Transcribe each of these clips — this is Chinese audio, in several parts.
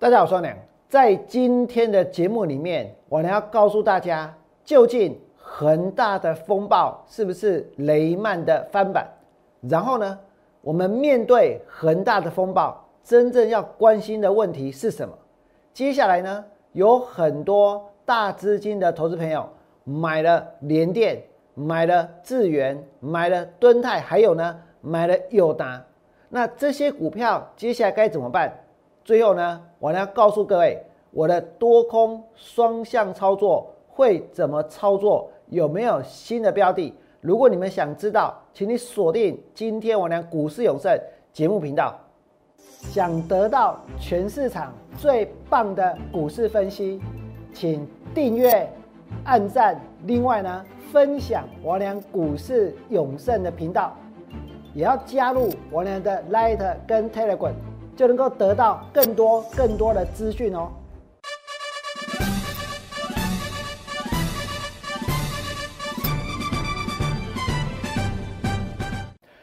大家好，我是王良。在今天的节目里面，我呢要告诉大家，究竟恒大的风暴是不是雷曼的翻版？然后呢，我们面对恒大的风暴，真正要关心的问题是什么？接下来呢，有很多大资金的投资朋友买了联电，买了智源，买了敦泰，还有呢，买了友达。那这些股票接下来该怎么办？最后呢，我呢要告诉各位，我的多空双向操作会怎么操作？有没有新的标的？如果你们想知道，请你锁定今天我俩股市永胜节目频道。想得到全市场最棒的股市分析，请订阅、按赞，另外呢，分享我俩股市永胜的频道。也要加入我俩的 Light 跟 Telegram，就能够得到更多更多的资讯哦。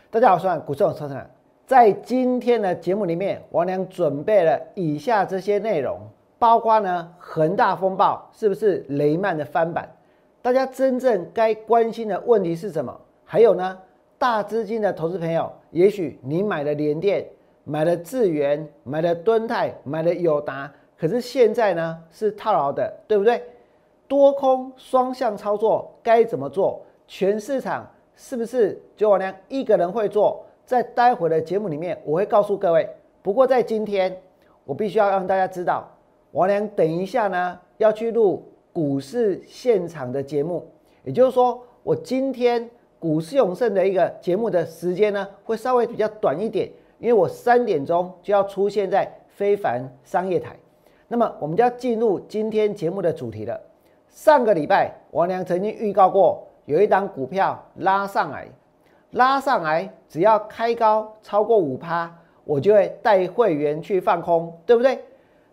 大家好，我是股市总车长。在今天的节目里面，王良准备了以下这些内容，包括呢恒大风暴是不是雷曼的翻版？大家真正该关心的问题是什么？还有呢？大资金的投资朋友，也许你买了联电，买了智源，买了敦泰，买了友达，可是现在呢是套牢的，对不对？多空双向操作该怎么做？全市场是不是就我娘一个人会做？在待会的节目里面，我会告诉各位。不过在今天，我必须要让大家知道，我娘等一下呢要去录股市现场的节目，也就是说，我今天。股市永胜的一个节目的时间呢，会稍微比较短一点，因为我三点钟就要出现在非凡商业台。那么，我们就要进入今天节目的主题了。上个礼拜，王良曾经预告过，有一档股票拉上来，拉上来只要开高超过五趴，我就会带会员去放空，对不对？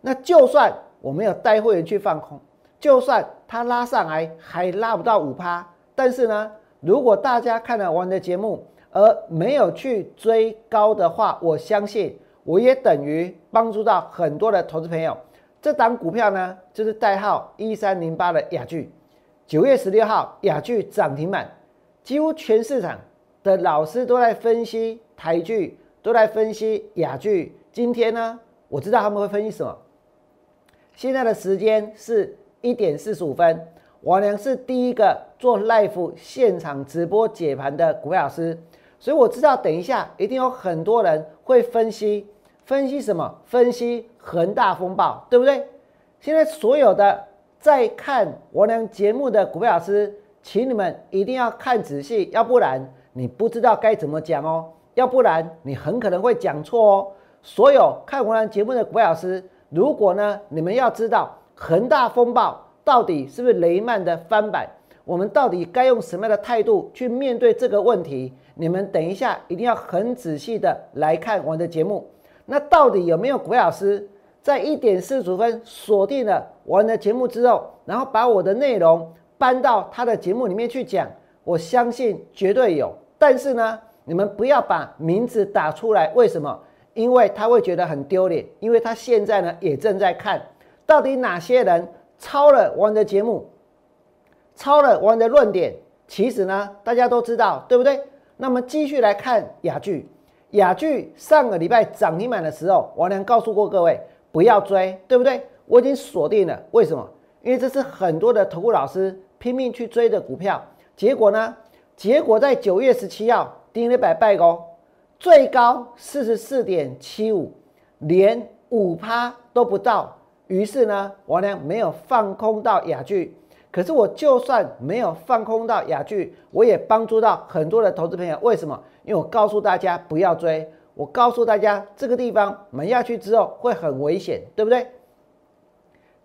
那就算我没有带会员去放空，就算它拉上来还拉不到五趴，但是呢？如果大家看了王的节目而没有去追高的话，我相信我也等于帮助到很多的投资朋友。这档股票呢，就是代号一三零八的雅聚，九月十六号雅聚涨停板，几乎全市场的老师都在分析台剧，都在分析雅聚。今天呢，我知道他们会分析什么。现在的时间是一点四十五分。王良是第一个做 live 现场直播解盘的股票老师，所以我知道等一下一定有很多人会分析，分析什么？分析恒大风暴，对不对？现在所有的在看王良节目的股票老师，请你们一定要看仔细，要不然你不知道该怎么讲哦，要不然你很可能会讲错哦。所有看王良节目的股票老师，如果呢你们要知道恒大风暴。到底是不是雷曼的翻版？我们到底该用什么样的态度去面对这个问题？你们等一下一定要很仔细的来看我的节目。那到底有没有鬼老师在一点四十分锁定了我的节目之后，然后把我的内容搬到他的节目里面去讲？我相信绝对有。但是呢，你们不要把名字打出来，为什么？因为他会觉得很丢脸，因为他现在呢也正在看到底哪些人。抄了我的节目，抄了我的论点，其实呢，大家都知道，对不对？那么继续来看雅聚，雅聚上个礼拜涨停板的时候，王良告诉过各位不要追，对不对？我已经锁定了，为什么？因为这是很多的投顾老师拼命去追的股票，结果呢？结果在九月十七号跌了百拜高，最高四十四点七五，连五趴都不到。于是呢，王良没有放空到雅聚，可是我就算没有放空到雅聚，我也帮助到很多的投资朋友。为什么？因为我告诉大家不要追，我告诉大家这个地方买下去之后会很危险，对不对？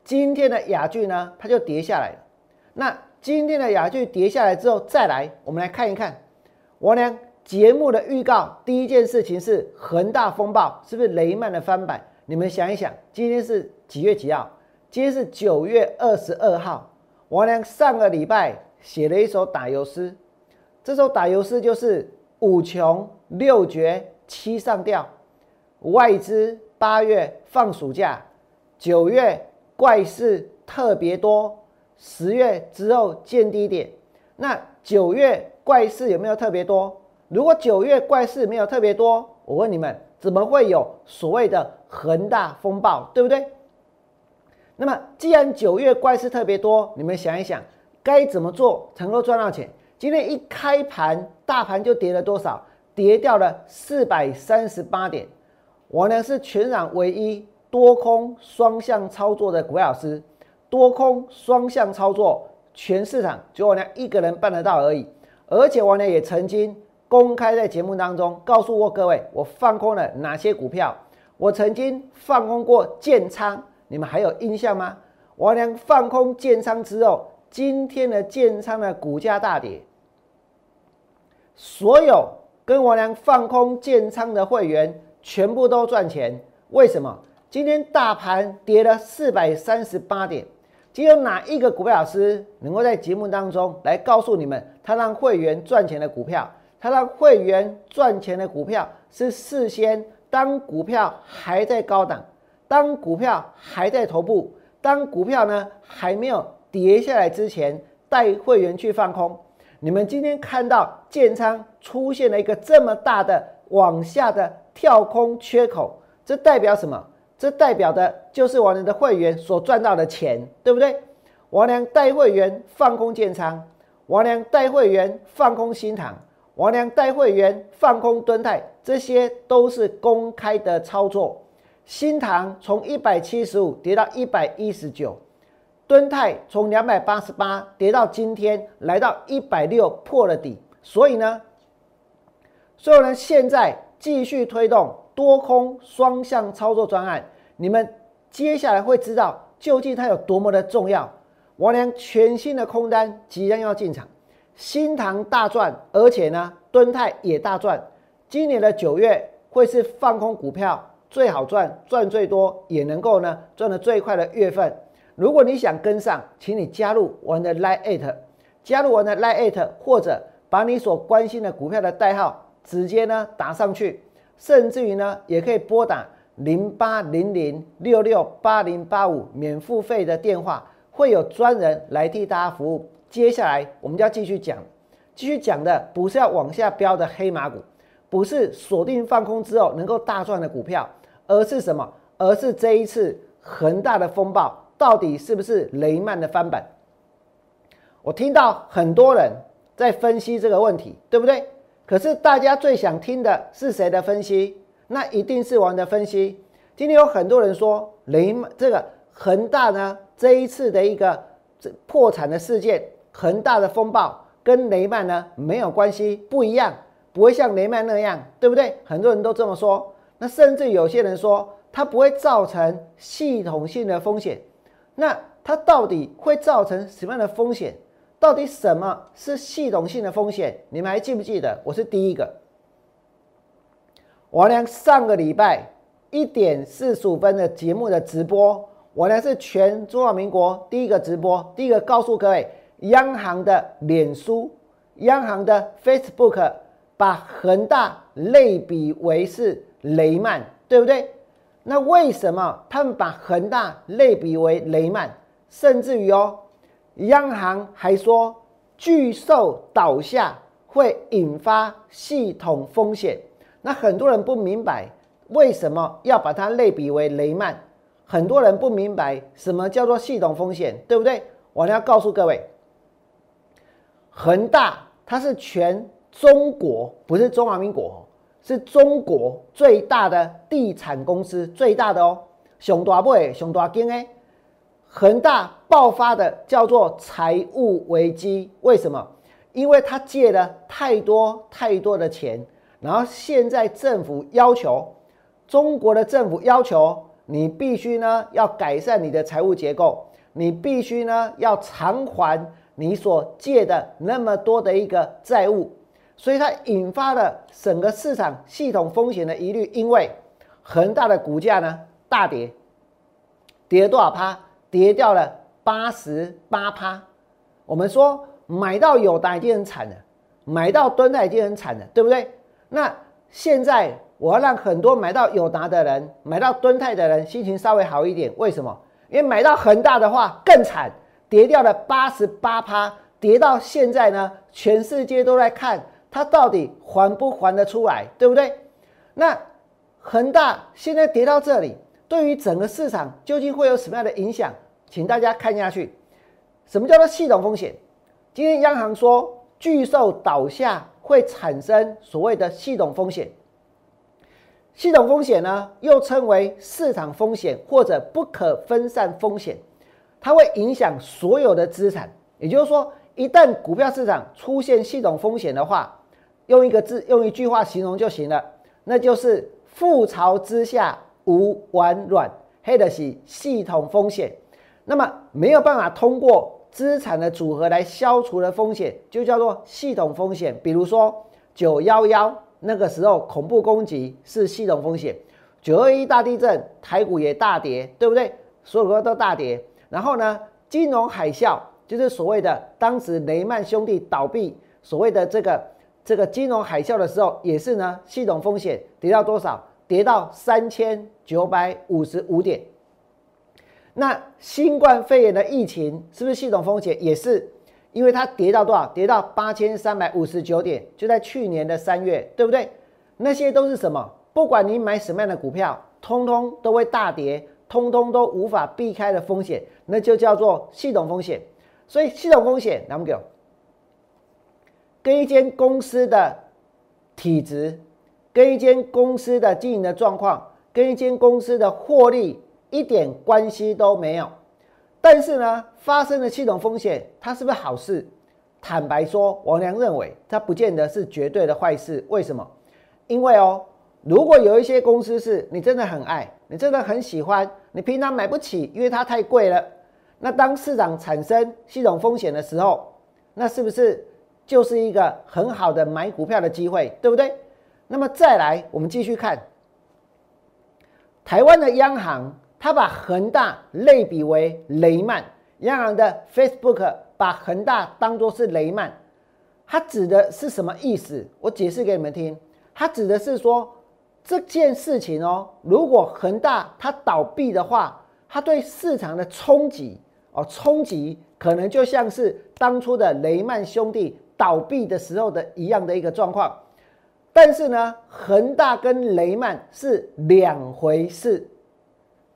今天的雅聚呢，它就跌下来了。那今天的雅聚跌下来之后，再来我们来看一看我呢节目的预告。第一件事情是恒大风暴，是不是雷曼的翻版？你们想一想，今天是几月几号？今天是九月二十二号。王良上个礼拜写了一首打油诗，这首打油诗就是五穷六绝七上吊，外资八月放暑假，九月怪事特别多，十月之后见低点。那九月怪事有没有特别多？如果九月怪事没有特别多，我问你们，怎么会有所谓的恒大风暴，对不对？那么既然九月怪事特别多，你们想一想，该怎么做才能够赚到钱？今天一开盘，大盘就跌了多少？跌掉了四百三十八点。我呢是全场唯一多空双向操作的股老师，多空双向操作，全市场只有我娘一个人办得到而已。而且我呢也曾经公开在节目当中告诉过各位，我放空了哪些股票。我曾经放空过建仓，你们还有印象吗？王良放空建仓之后，今天的建仓的股价大跌。所有跟我良放空建仓的会员。全部都赚钱，为什么？今天大盘跌了四百三十八点，只有哪一个股票老师能够在节目当中来告诉你们，他让会员赚钱的股票，他让会员赚钱的股票是事先当股票还在高档，当股票还在头部，当股票呢还没有跌下来之前，带会员去放空。你们今天看到建仓出现了一个这么大的往下的。跳空缺口，这代表什么？这代表的就是王良的会员所赚到的钱，对不对？王良带会员放空建仓，王良带会员放空新塘，王良带会员放空敦泰，这些都是公开的操作。新塘从一百七十五跌到一百一十九，敦泰从两百八十八跌到今天来到一百六破了底，所以呢，所有人现在。继续推动多空双向操作专案，你们接下来会知道究竟它有多么的重要。王良全新的空单即将要进场，新塘大赚，而且呢，敦泰也大赚。今年的九月会是放空股票最好赚、赚最多，也能够呢赚的最快的月份。如果你想跟上，请你加入我们的 Line It，加入我们的 Line It，或者把你所关心的股票的代号。直接呢打上去，甚至于呢也可以拨打零八零零六六八零八五免付费的电话，会有专人来替大家服务。接下来我们就要继续讲，继续讲的不是要往下飙的黑马股，不是锁定放空之后能够大赚的股票，而是什么？而是这一次恒大的风暴到底是不是雷曼的翻版？我听到很多人在分析这个问题，对不对？可是大家最想听的是谁的分析？那一定是我们的分析。今天有很多人说雷曼这个恒大呢，这一次的一个破产的事件，恒大的风暴跟雷曼呢没有关系，不一样，不会像雷曼那样，对不对？很多人都这么说。那甚至有些人说它不会造成系统性的风险。那它到底会造成什么样的风险？到底什么是系统性的风险？你们还记不记得？我是第一个。我呢上个礼拜一点四十五分的节目的直播，我呢是全中华民国第一个直播，第一个告诉各位，央行的脸书、央行的 Facebook 把恒大类比为是雷曼，对不对？那为什么他们把恒大类比为雷曼？甚至于哦。央行还说，巨兽倒下会引发系统风险。那很多人不明白为什么要把它类比为雷曼，很多人不明白什么叫做系统风险，对不对？我要告诉各位，恒大它是全中国，不是中华民国，是中国最大的地产公司，最大的哦，熊大不？熊大金哎。恒大爆发的叫做财务危机，为什么？因为他借了太多太多的钱，然后现在政府要求，中国的政府要求你必须呢要改善你的财务结构，你必须呢要偿还你所借的那么多的一个债务，所以它引发了整个市场系统风险的疑虑，因为恒大的股价呢大跌，跌了多少趴？跌掉了八十八趴，我们说买到友达已经很惨了，买到敦泰已经很惨了，对不对？那现在我要让很多买到友达的人、买到敦泰的人心情稍微好一点。为什么？因为买到恒大的话更惨，跌掉了八十八趴，跌到现在呢，全世界都在看它到底还不还得出来，对不对？那恒大现在跌到这里，对于整个市场究竟会有什么样的影响？请大家看下去。什么叫做系统风险？今天央行说，巨兽倒下会产生所谓的系统风险。系统风险呢，又称为市场风险或者不可分散风险，它会影响所有的资产。也就是说，一旦股票市场出现系统风险的话，用一个字，用一句话形容就行了，那就是“覆巢之下无完卵”，黑的是系统风险。那么没有办法通过资产的组合来消除的风险，就叫做系统风险。比如说九幺幺。那个时候恐怖攻击是系统风险，九二一大地震，台股也大跌，对不对？所有股都大跌。然后呢，金融海啸就是所谓的当时雷曼兄弟倒闭，所谓的这个这个金融海啸的时候，也是呢系统风险跌到多少？跌到三千九百五十五点。那新冠肺炎的疫情是不是系统风险？也是。因为它跌到多少？跌到八千三百五十九点，就在去年的三月，对不对？那些都是什么？不管你买什么样的股票，通通都会大跌，通通都无法避开的风险，那就叫做系统风险。所以系统风险，那么给跟一间公司的体质，跟一间公司的经营的状况，跟一间公司的获利一点关系都没有。但是呢，发生的系统风险，它是不是好事？坦白说，王良认为它不见得是绝对的坏事。为什么？因为哦，如果有一些公司是你真的很爱，你真的很喜欢，你平常买不起，因为它太贵了。那当市场产生系统风险的时候，那是不是就是一个很好的买股票的机会，对不对？那么再来，我们继续看台湾的央行。他把恒大类比为雷曼，央行的 Facebook 把恒大当作是雷曼，它指的是什么意思？我解释给你们听。它指的是说这件事情哦，如果恒大它倒闭的话，它对市场的冲击哦，冲击可能就像是当初的雷曼兄弟倒闭的时候的一样的一个状况。但是呢，恒大跟雷曼是两回事。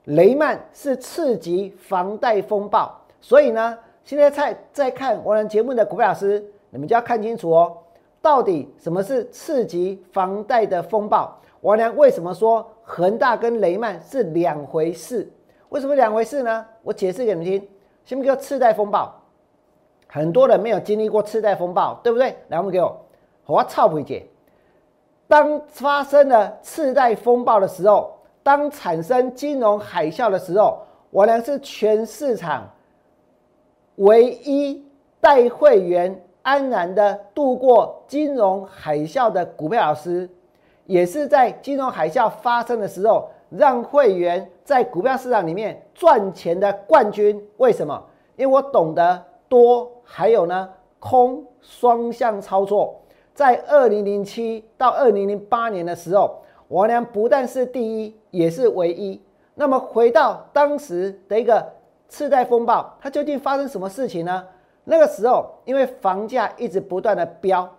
雷曼是次级房贷风暴，所以呢，现在在在看我们节目的股票老师，你们就要看清楚哦，到底什么是次级房贷的风暴？王良为什么说恒大跟雷曼是两回事？为什么两回事呢？我解释给你们听。什么叫次贷风暴？很多人没有经历过次贷风暴，对不对？来，我们给我，我操不解。当发生了次贷风暴的时候。当产生金融海啸的时候，我呢是全市场唯一带会员安然的度过金融海啸的股票老师，也是在金融海啸发生的时候，让会员在股票市场里面赚钱的冠军。为什么？因为我懂得多，还有呢空双向操作。在二零零七到二零零八年的时候。王良不但是第一，也是唯一。那么回到当时的一个次贷风暴，它究竟发生什么事情呢？那个时候，因为房价一直不断的飙，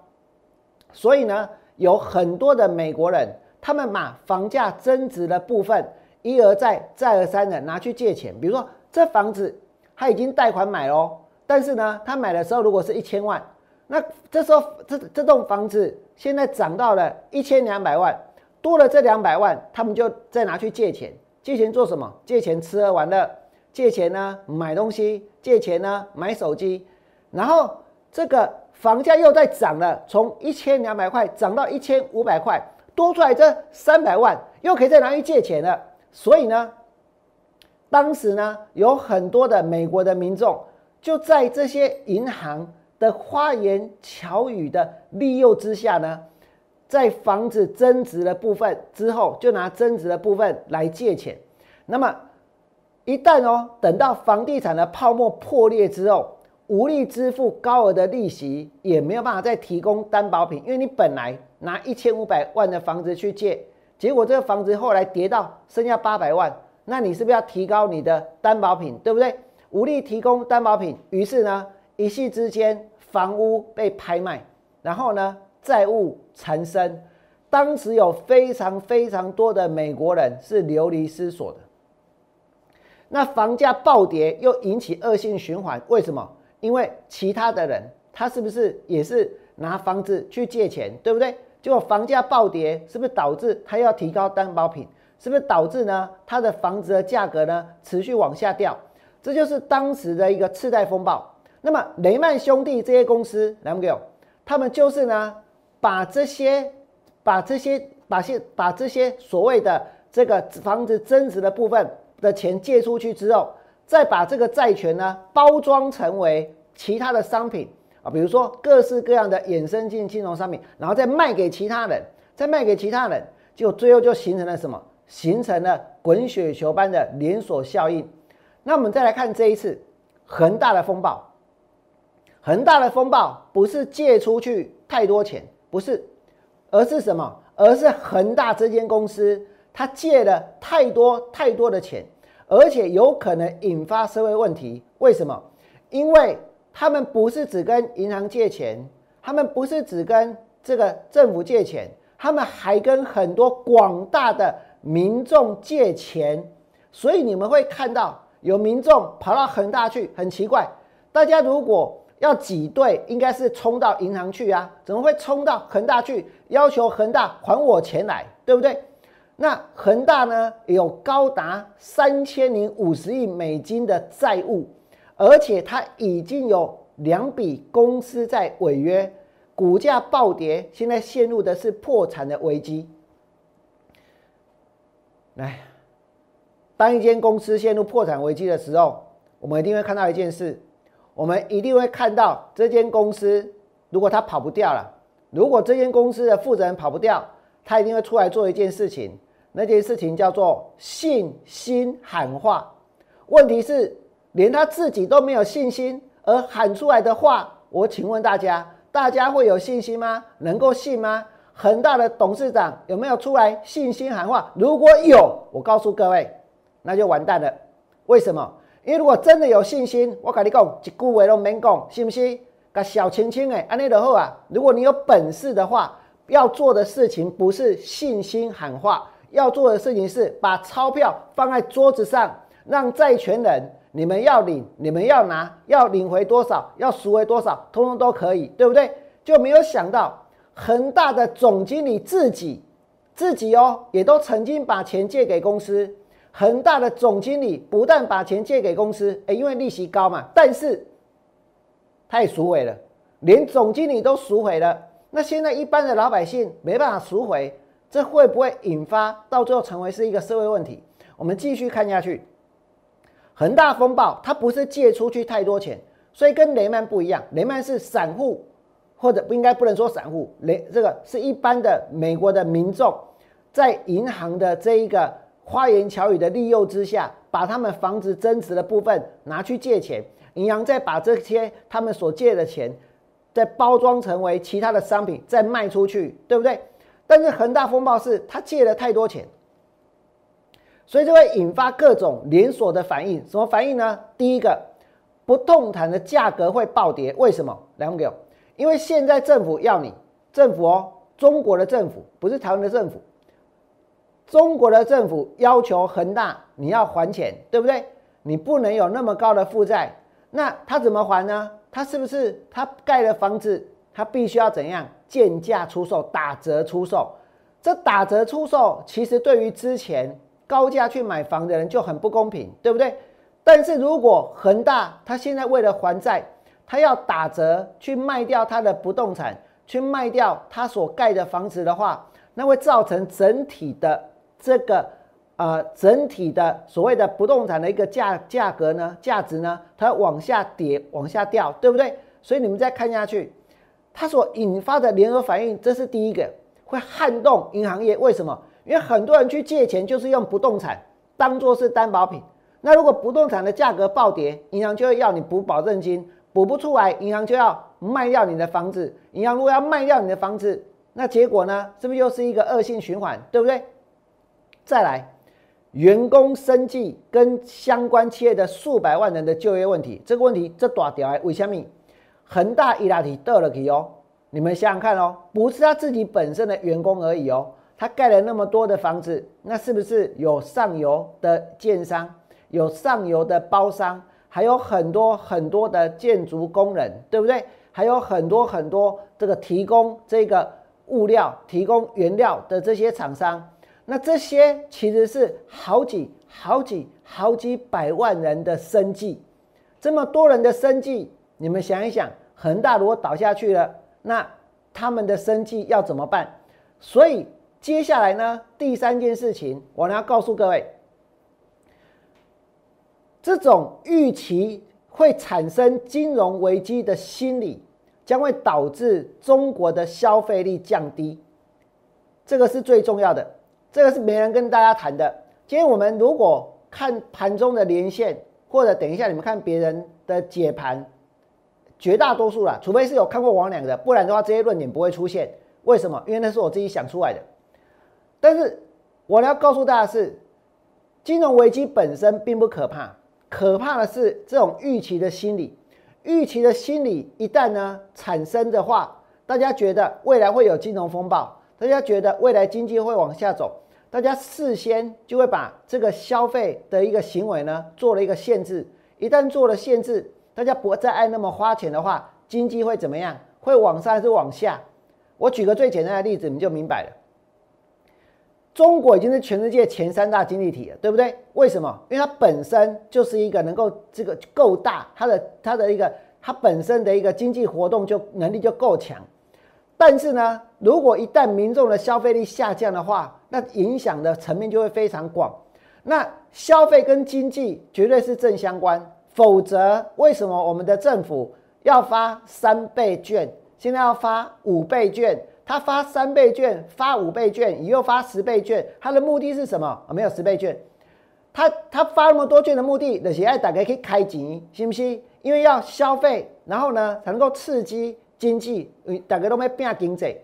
所以呢，有很多的美国人，他们把房价增值的部分一而再、再而三的拿去借钱。比如说，这房子他已经贷款买了，但是呢，他买的时候如果是一千万，那这时候这这栋房子现在涨到了一千两百万。多了这两百万，他们就再拿去借钱，借钱做什么？借钱吃喝玩乐，借钱呢买东西，借钱呢买手机，然后这个房价又在涨了，从一千两百块涨到一千五百块，多出来这三百万又可以再拿去借钱了。所以呢，当时呢有很多的美国的民众就在这些银行的花言巧语的利诱之下呢。在房子增值的部分之后，就拿增值的部分来借钱。那么，一旦哦，等到房地产的泡沫破裂之后，无力支付高额的利息，也没有办法再提供担保品，因为你本来拿一千五百万的房子去借，结果这个房子后来跌到剩下八百万，那你是不是要提高你的担保品，对不对？无力提供担保品，于是呢，一夕之间房屋被拍卖，然后呢，债务缠身。当时有非常非常多的美国人是流离失所的。那房价暴跌又引起恶性循环，为什么？因为其他的人他是不是也是拿房子去借钱，对不对？结果房价暴跌，是不是导致他要提高担保品？是不是导致呢他的房子的价格呢持续往下掉？这就是当时的一个次贷风暴。那么雷曼兄弟这些公司，来不给我？他们就是呢把这些把这些把些把这些所谓的这个房子增值的部分的钱借出去之后，再把这个债权呢包装成为其他的商品。啊，比如说各式各样的衍生性金融商品，然后再卖给其他人，再卖给其他人，就最后就形成了什么？形成了滚雪球般的连锁效应。那我们再来看这一次恒大的风暴。恒大的风暴不是借出去太多钱，不是，而是什么？而是恒大这间公司，它借了太多太多的钱，而且有可能引发社会问题。为什么？因为。他们不是只跟银行借钱，他们不是只跟这个政府借钱，他们还跟很多广大的民众借钱。所以你们会看到有民众跑到恒大去，很奇怪。大家如果要挤兑，应该是冲到银行去啊，怎么会冲到恒大去要求恒大还我钱来，对不对？那恒大呢，有高达三千零五十亿美金的债务。而且它已经有两笔公司在违约，股价暴跌，现在陷入的是破产的危机。来，当一间公司陷入破产危机的时候，我们一定会看到一件事，我们一定会看到这间公司，如果它跑不掉了，如果这间公司的负责人跑不掉，他一定会出来做一件事情，那件事情叫做信心喊话。问题是。连他自己都没有信心，而喊出来的话，我请问大家，大家会有信心吗？能够信吗？恒大的董事长有没有出来信心喊话？如果有，我告诉各位，那就完蛋了。为什么？因为如果真的有信心，我跟你讲，一句话都没讲，信不信？个小青青哎，安内的后啊，如果你有本事的话，要做的事情不是信心喊话，要做的事情是把钞票放在桌子上，让债权人。你们要领，你们要拿，要领回多少，要赎回多少，通通都可以，对不对？就没有想到恒大的总经理自己，自己哦，也都曾经把钱借给公司。恒大的总经理不但把钱借给公司，哎，因为利息高嘛，但是他也赎回了，连总经理都赎回了。那现在一般的老百姓没办法赎回，这会不会引发到最后成为是一个社会问题？我们继续看下去。恒大风暴，它不是借出去太多钱，所以跟雷曼不一样。雷曼是散户，或者不应该不能说散户，雷这个是一般的美国的民众，在银行的这一个花言巧语的利诱之下，把他们房子增值的部分拿去借钱，银行再把这些他们所借的钱，再包装成为其他的商品再卖出去，对不对？但是恒大风暴是他借了太多钱。所以就会引发各种连锁的反应，什么反应呢？第一个，不动产的价格会暴跌，为什么？两个，因为现在政府要你，政府哦，中国的政府不是台湾的政府，中国的政府要求恒大你要还钱，对不对？你不能有那么高的负债，那他怎么还呢？他是不是他盖的房子，他必须要怎样贱价出售、打折出售？这打折出售其实对于之前。高价去买房的人就很不公平，对不对？但是如果恒大他现在为了还债，他要打折去卖掉他的不动产，去卖掉他所盖的房子的话，那会造成整体的这个呃整体的所谓的不动产的一个价价格呢价值呢，它往下跌往下掉，对不对？所以你们再看下去，它所引发的联合反应，这是第一个会撼动银行业，为什么？因为很多人去借钱就是用不动产当做是担保品，那如果不动产的价格暴跌，银行就会要你补保证金，补不出来，银行就要卖掉你的房子。银行如果要卖掉你的房子，那结果呢？是不是又是一个恶性循环？对不对？再来，员工生计跟相关企业的数百万人的就业问题，这个问题这大条为什么？恒大一拉提得了去哦，你们想想看哦，不是他自己本身的员工而已哦，他盖了那么多的房子，那是不是有上游的建商，有上游的包商，还有很多很多的建筑工人，对不对？还有很多很多这个提供这个物料、提供原料的这些厂商，那这些其实是好几好几好几百万人的生计，这么多人的生计，你们想一想。恒大如果倒下去了，那他们的生计要怎么办？所以接下来呢，第三件事情，我要告诉各位，这种预期会产生金融危机的心理，将会导致中国的消费力降低。这个是最重要的，这个是没人跟大家谈的。今天我们如果看盘中的连线，或者等一下你们看别人的解盘。绝大多数啦，除非是有看过王两的，不然的话这些论点不会出现。为什么？因为那是我自己想出来的。但是我要告诉大家是，金融危机本身并不可怕，可怕的是这种预期的心理。预期的心理一旦呢产生的话，大家觉得未来会有金融风暴，大家觉得未来经济会往下走，大家事先就会把这个消费的一个行为呢做了一个限制。一旦做了限制，大家不再爱那么花钱的话，经济会怎么样？会往上还是往下？我举个最简单的例子，你就明白了。中国已经是全世界前三大经济体了，对不对？为什么？因为它本身就是一个能够这个够大，它的它的一个它本身的一个经济活动就能力就够强。但是呢，如果一旦民众的消费力下降的话，那影响的层面就会非常广。那消费跟经济绝对是正相关。否则，为什么我们的政府要发三倍券？现在要发五倍券，他发三倍券，发五倍券，以后发十倍券，他的目的是什么？啊，没有十倍券，他他发那么多券的目的，那些爱大家可以开钱，信不信？因为要消费，然后呢才能够刺激经济，大家都没变经济。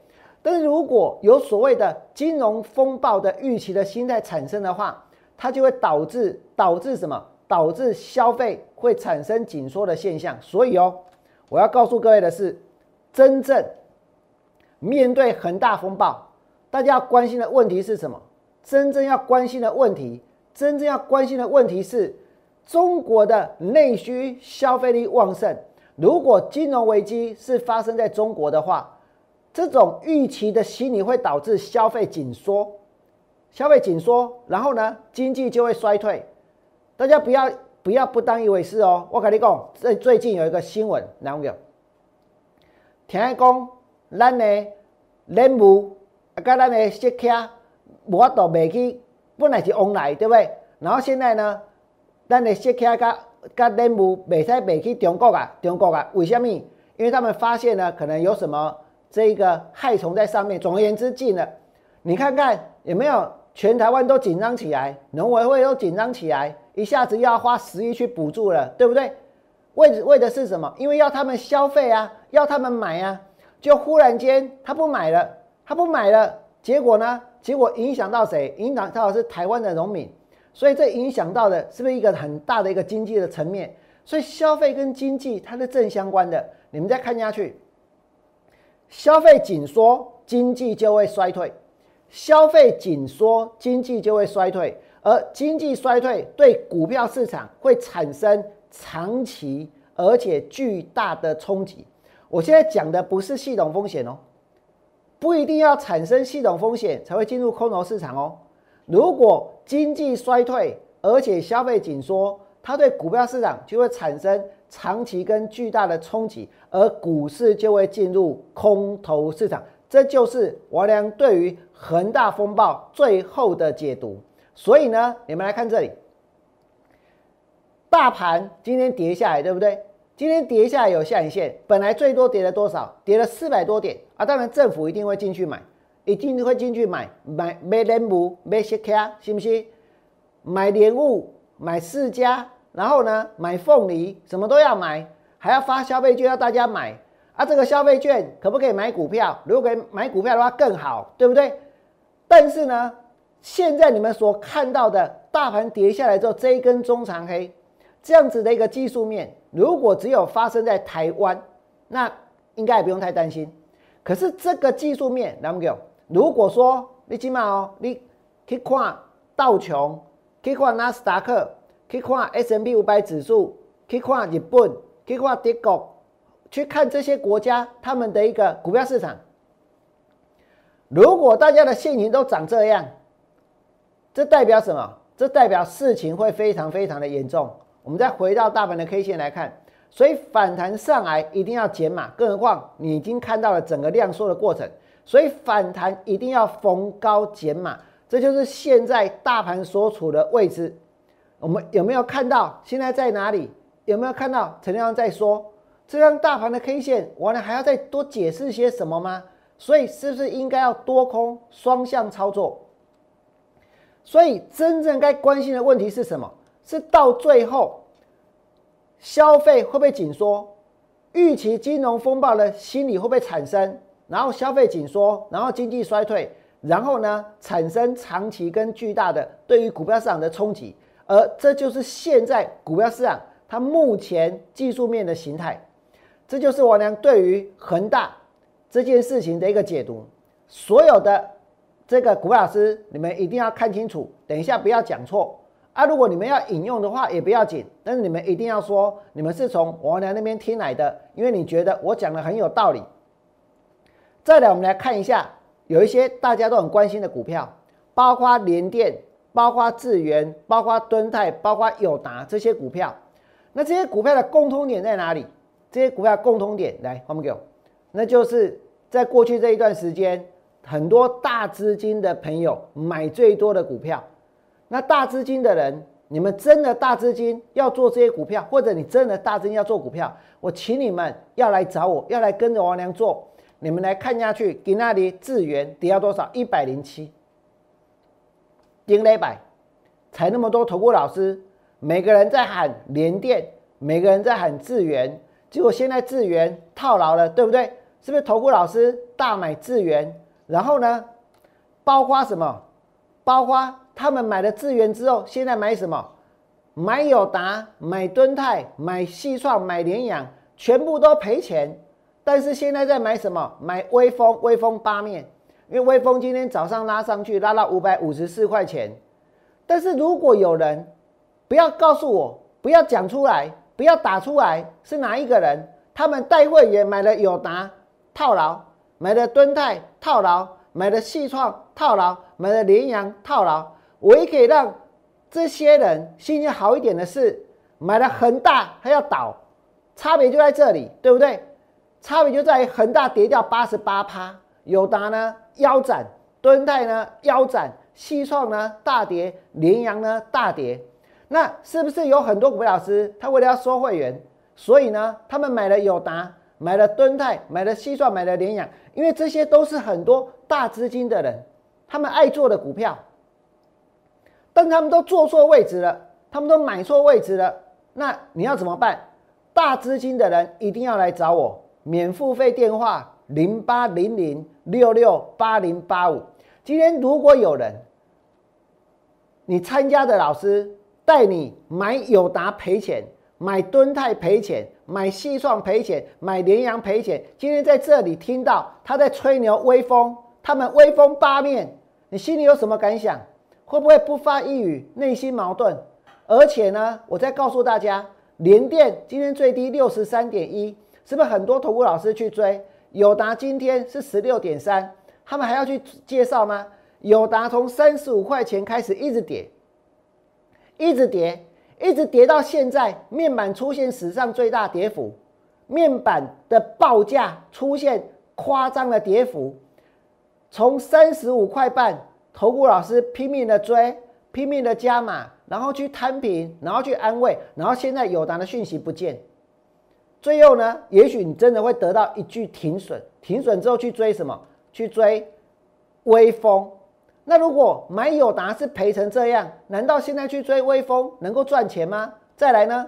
但是如果有所谓的金融风暴的预期的心态产生的话，它就会导致导致什么？导致消费会产生紧缩的现象，所以哦，我要告诉各位的是，真正面对恒大风暴，大家要关心的问题是什么？真正要关心的问题，真正要关心的问题是中国的内需消费力旺盛。如果金融危机是发生在中国的话，这种预期的心理会导致消费紧缩，消费紧缩，然后呢，经济就会衰退。大家不要不要不当一回事哦！我跟你讲，最最近有一个新闻，哪个？听讲，咱的任务啊，跟咱的设卡无法度卖去，本来是往来，对不对？然后现在呢，咱的设客跟跟任务未使卖去中国啊，中国啊，为什么？因为他们发现呢，可能有什么这个害虫在上面。总而言之，进了，你看看有没有？全台湾都紧张起来，农委会都紧张起来。一下子要花十亿去补助了，对不对？为为的是什么？因为要他们消费啊，要他们买啊。就忽然间他不买了，他不买了，结果呢？结果影响到谁？影响到是台湾的农民。所以这影响到的是不是一个很大的一个经济的层面？所以消费跟经济它是正相关的。你们再看下去，消费紧缩，经济就会衰退；消费紧缩，经济就会衰退。而经济衰退对股票市场会产生长期而且巨大的冲击。我现在讲的不是系统风险哦，不一定要产生系统风险才会进入空头市场哦。如果经济衰退而且消费紧缩，它对股票市场就会产生长期跟巨大的冲击，而股市就会进入空头市场。这就是王良对于恒大风暴最后的解读。所以呢，你们来看这里，大盘今天跌下来，对不对？今天跌下来有下影线，本来最多跌了多少？跌了四百多点啊！当然政府一定会进去买，一定会进去买买买联物、买些卡，信不信？买莲雾、买世家，然后呢买凤梨，什么都要买，还要发消费券要大家买啊！这个消费券可不可以买股票？如果可以买股票的话更好，对不对？但是呢？现在你们所看到的大盘跌下来之后，这一根中长黑这样子的一个技术面，如果只有发生在台湾，那应该也不用太担心。可是这个技术面，那么讲，如果说你起码哦，你去看道琼，去看纳斯达克，去看 S M P 五百指数，去看日本，去看德国，去看这些国家他们的一个股票市场。如果大家的心情都长这样，这代表什么？这代表事情会非常非常的严重。我们再回到大盘的 K 线来看，所以反弹上来一定要减码，更何况你已经看到了整个量缩的过程，所以反弹一定要逢高减码。这就是现在大盘所处的位置。我们有没有看到现在在哪里？有没有看到陈亮在说这张大盘的 K 线？完了还要再多解释些什么吗？所以是不是应该要多空双向操作？所以真正该关心的问题是什么？是到最后消费会不会紧缩？预期金融风暴的心理会不会产生？然后消费紧缩，然后经济衰退，然后呢产生长期跟巨大的对于股票市场的冲击？而这就是现在股票市场它目前技术面的形态。这就是我娘对于恒大。这件事情的一个解读，所有的这个股老师，你们一定要看清楚，等一下不要讲错啊！如果你们要引用的话，也不要紧，但是你们一定要说你们是从王良那边听来的，因为你觉得我讲的很有道理。再来，我们来看一下，有一些大家都很关心的股票，包括联电、包括智源、包括敦泰、包括友达这些股票。那这些股票的共通点在哪里？这些股票共通点，来，我们给我。那就是在过去这一段时间，很多大资金的朋友买最多的股票。那大资金的人，你们真的大资金要做这些股票，或者你真的大资金要做股票，我请你们要来找我，要来跟着王良做。你们来看下去，给那里智源跌到多少？一百零七，顶了一百，才那么多投顾老师，每个人在喊联电，每个人在喊智源。结果现在智源套牢了，对不对？是不是投顾老师大买智源？然后呢，包括什么？包括他们买了智源之后，现在买什么？买友达、买敦泰、买西创、买联阳，全部都赔钱。但是现在在买什么？买微风，微风八面，因为微风今天早上拉上去，拉到五百五十四块钱。但是如果有人不要告诉我，不要讲出来。不要打出来是哪一个人？他们带会员买了友达套牢，买了敦泰套牢，买了细创套牢，买了联阳套牢。我也可以让这些人心情好一点的是，买了恒大还要倒，差别就在这里，对不对？差别就在于恒大跌掉八十八趴，友达呢腰斩，敦泰呢腰斩，西创呢大跌，联阳呢大跌。那是不是有很多股票老师，他为了要收会员，所以呢，他们买了友达，买了敦泰，买了西创，买了联阳，因为这些都是很多大资金的人，他们爱做的股票，但他们都做错位置了，他们都买错位置了，那你要怎么办？大资金的人一定要来找我，免付费电话零八零零六六八零八五。今天如果有人，你参加的老师。带你买友达赔钱，买敦泰赔钱，买西创赔钱，买联阳赔钱。今天在这里听到他在吹牛威风，他们威风八面，你心里有什么感想？会不会不发一语，内心矛盾？而且呢，我再告诉大家，联电今天最低六十三点一，是不是很多投顾老师去追？友达今天是十六点三，他们还要去介绍吗？友达从三十五块钱开始一直跌。一直跌，一直跌到现在，面板出现史上最大跌幅，面板的报价出现夸张的跌幅，从三十五块半，投顾老师拼命的追，拼命的加码，然后去摊平，然后去安慰，然后现在友达的讯息不见，最后呢，也许你真的会得到一句停损，停损之后去追什么？去追微风。那如果买友达是赔成这样，难道现在去追微风能够赚钱吗？再来呢，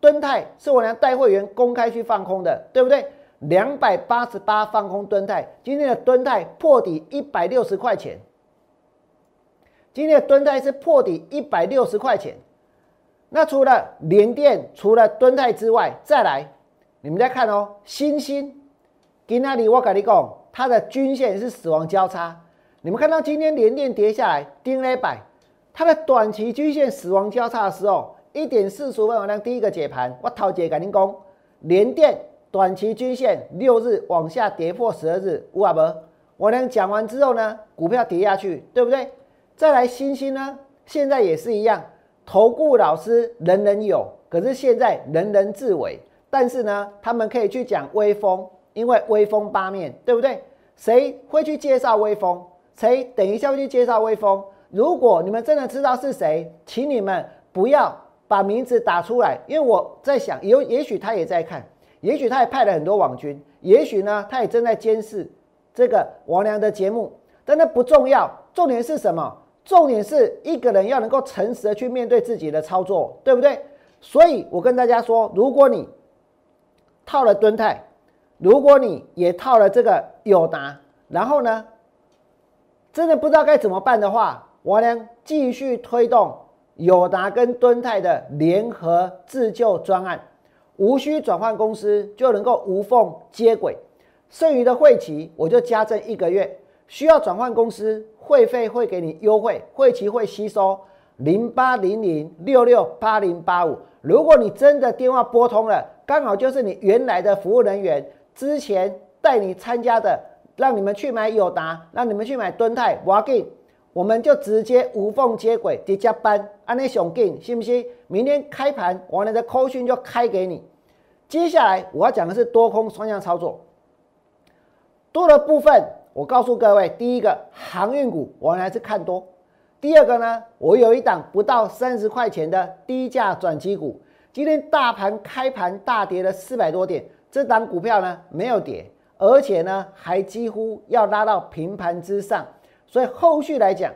敦泰是我俩带会员公开去放空的，对不对？两百八十八放空敦泰，今天的敦泰破底一百六十块钱，今天的吨泰是破底一百六十块钱。那除了联电，除了吨泰之外，再来，你们再看哦，星星，今那里我跟你讲，它的均线是死亡交叉。你们看到今天连电跌下来，跌了一百，它的短期均线死亡交叉的时候，一点四十分我量第一个解盘，我陶姐赶紧讲，连电短期均线六日往下跌破十二日，五啊不？我俩讲完之后呢，股票跌下去，对不对？再来星星呢，现在也是一样。投顾老师人人有，可是现在人人自危。但是呢，他们可以去讲威风，因为威风八面对不对？谁会去介绍威风？谁等一下会去介绍威风？如果你们真的知道是谁，请你们不要把名字打出来，因为我在想，有也许他也在看，也许他也派了很多网军，也许呢，他也正在监视这个王良的节目，但那不重要，重点是什么？重点是一个人要能够诚实的去面对自己的操作，对不对？所以我跟大家说，如果你套了敦泰，如果你也套了这个友达，然后呢，真的不知道该怎么办的话，我呢继续推动友达跟敦泰的联合自救专案，无需转换公司就能够无缝接轨，剩余的会期我就加赠一个月，需要转换公司。会费会给你优惠，会期会吸收零八零零六六八零八五。如果你真的电话拨通了，刚好就是你原来的服务人员之前带你参加的，让你们去买友达，让你们去买敦泰，我给，我们就直接无缝接轨，叠加班，安内熊给，信不信？明天开盘，我的扣讯就开给你。接下来我要讲的是多空双向操作，多的部分。我告诉各位，第一个航运股我还是看多。第二个呢，我有一档不到三十块钱的低价转机股，今天大盘开盘大跌了四百多点，这档股票呢没有跌，而且呢还几乎要拉到平盘之上，所以后续来讲，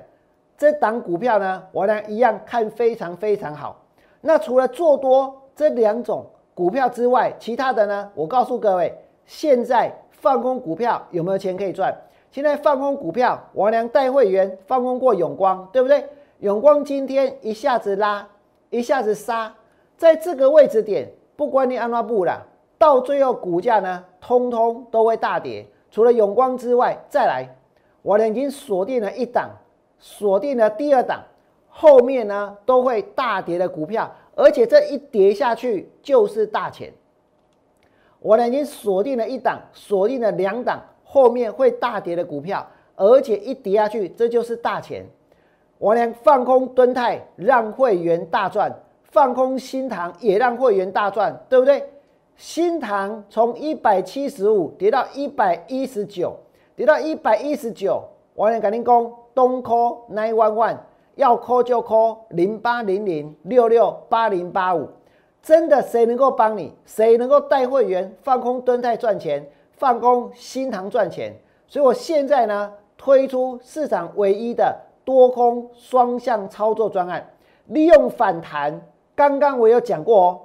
这档股票呢我呢一样看非常非常好。那除了做多这两种股票之外，其他的呢，我告诉各位，现在放空股票有没有钱可以赚？现在放空股票，王良带会员放空过永光，对不对？永光今天一下子拉，一下子杀，在这个位置点，不管你安拉布了，到最后股价呢，通通都会大跌。除了永光之外，再来，我呢已经锁定了一档，锁定了第二档，后面呢都会大跌的股票，而且这一跌下去就是大钱。我呢已经锁定了一档，锁定了两档。后面会大跌的股票，而且一跌下去，这就是大钱。我呢放空敦泰，让会员大赚；放空新塘也让会员大赚，对不对？新塘从一百七十五跌到一百一十九，跌到一百一十九，我连赶紧讲，东科 nine one one，要扣就扣零八零零六六八零八五，真的谁能够帮你？谁能够带会员放空蹲泰赚钱？放空新塘赚钱，所以我现在呢推出市场唯一的多空双向操作专案，利用反弹。刚刚我有讲过哦，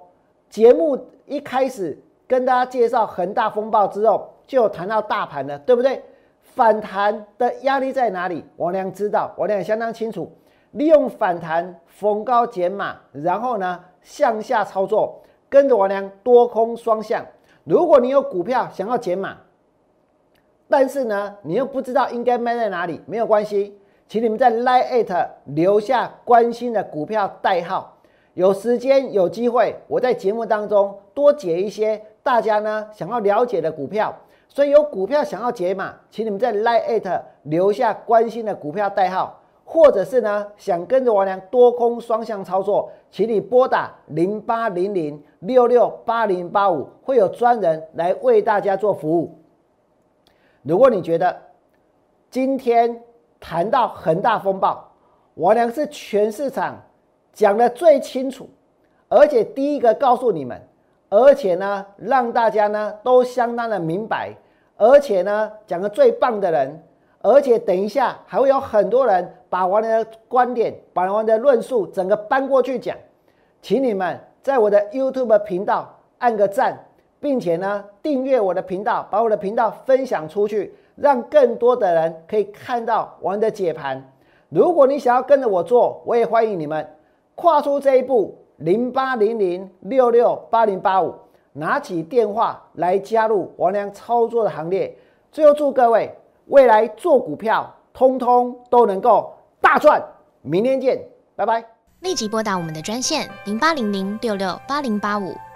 节目一开始跟大家介绍恒大风暴之后，就有谈到大盘了，对不对？反弹的压力在哪里？王良知道，王良相当清楚。利用反弹逢高减码，然后呢向下操作，跟着王良多空双向。如果你有股票想要减码，但是呢，你又不知道应该卖在哪里，没有关系，请你们在 Line 留下关心的股票代号。有时间有机会，我在节目当中多解一些大家呢想要了解的股票。所以有股票想要解码，请你们在 Line 留下关心的股票代号。或者是呢，想跟着王良多空双向操作，请你拨打零八零零六六八零八五，会有专人来为大家做服务。如果你觉得今天谈到恒大风暴，王良是全市场讲的最清楚，而且第一个告诉你们，而且呢，让大家呢都相当的明白，而且呢讲的最棒的人。而且等一下还会有很多人把我的观点、把我的论述整个搬过去讲，请你们在我的 YouTube 频道按个赞，并且呢订阅我的频道，把我的频道分享出去，让更多的人可以看到我的解盘。如果你想要跟着我做，我也欢迎你们跨出这一步，零八零零六六八零八五，拿起电话来加入王良操作的行列。最后祝各位未来做股票，通通都能够大赚。明天见，拜拜。立即拨打我们的专线零八零零六六八零八五